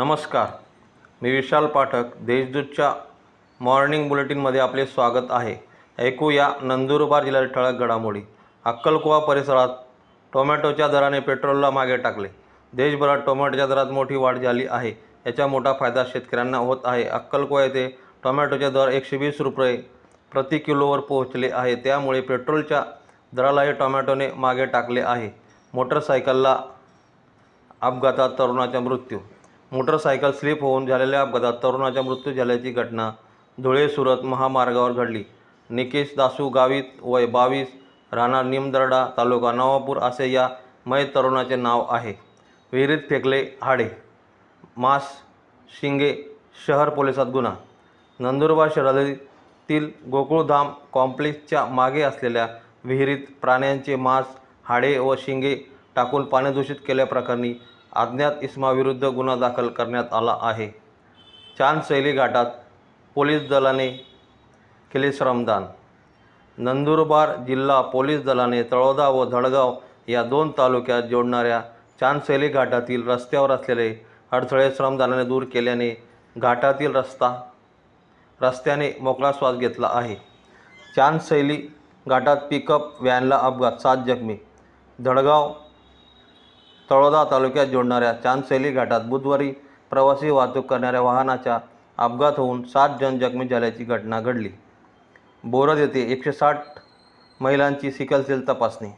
नमस्कार. मी विशाल पाठक देशदूतच्या मॉर्निंग बुलेटिनमध्ये आपले स्वागत आहे. ऐकूया नंदुरबार जिल्ह्यातील ठळक घडामोडी. अक्कलकुवा परिसरात टोमॅटोच्या दराने पेट्रोलला मागे टाकले. देशभरात टोमॅटोच्या दरात मोठी वाढ झाली आहे. याचा मोठा फायदा शेतकऱ्यांना होत आहे. अक्कलकुवा येथे टोमॅटोचे दर एकशे वीस रुपये प्रति किलोवर पोहोचले आहे. त्यामुळे पेट्रोलच्या दरालाही टोमॅटोने मागे टाकले आहे. मोटरसायकलला अपघातात तरुणाचा मृत्यू मोटरसायकल स्लिप होऊन झालेल्या अपघातात तरुणाचा मृत्यू झाल्याची घटना धुळे सुरत महामार्गावर घडली. निकेश दासू गावित वय बावीस राहणार निमदर्डा तालुका नवापूर असे या मय तरुणाचे नाव आहे. विहिरीत फेकले हाडे. मास शिंगे शहर पोलिसात गुन्हा. नंदुरबार शहरातील गोकुळधाम कॉम्प्लेक्सच्या मागे असलेल्या विहिरीत प्राण्यांचे मांस हाडे व शिंगे टाकून पाणी दूषित केल्याप्रकरणी अज्ञात इस्माविरुद्ध गुन्हा दाखल करण्यात आला आहे. चांदशैली घाटात पोलीस दलाने केले श्रमदान नंदुरबार जिल्हा पोलीस दलाने तळोदा व धडगाव या दोन तालुक्यात जोडणाऱ्या चांदसैली घाटातील रस्त्यावर असलेले अडथळे श्रमदानाने दूर केल्याने घाटातील रस्ता रस्त्याने मोकळा श्वास घेतला आहे. चांदसैली घाटात पिकअप व्हॅनला अपघात सात जखमी. धडगाव तळोदा तालुक्यात जोडणाऱ्या चांदसेली घाटात बुधवारी प्रवासी वाहतूक करणाऱ्या वाहनाचा अपघात होऊन सात जण जखमी झाल्याची घटना घडली. बोरद येथे एकशे साठ महिलांची सिकलसेल तपासणी.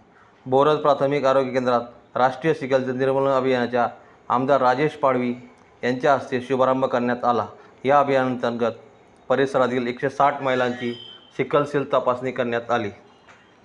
बोरद प्राथमिक आरोग्य केंद्रात राष्ट्रीय सिकलसेल निर्मूलन अभियानाच्या आमदार राजेश पाडवी यांच्या हस्ते शुभारंभ करण्यात आला. या अभियानांतर्गत परिसरातील एकशे साठ महिलांची सिकलसेल तपासणी करण्यात आली.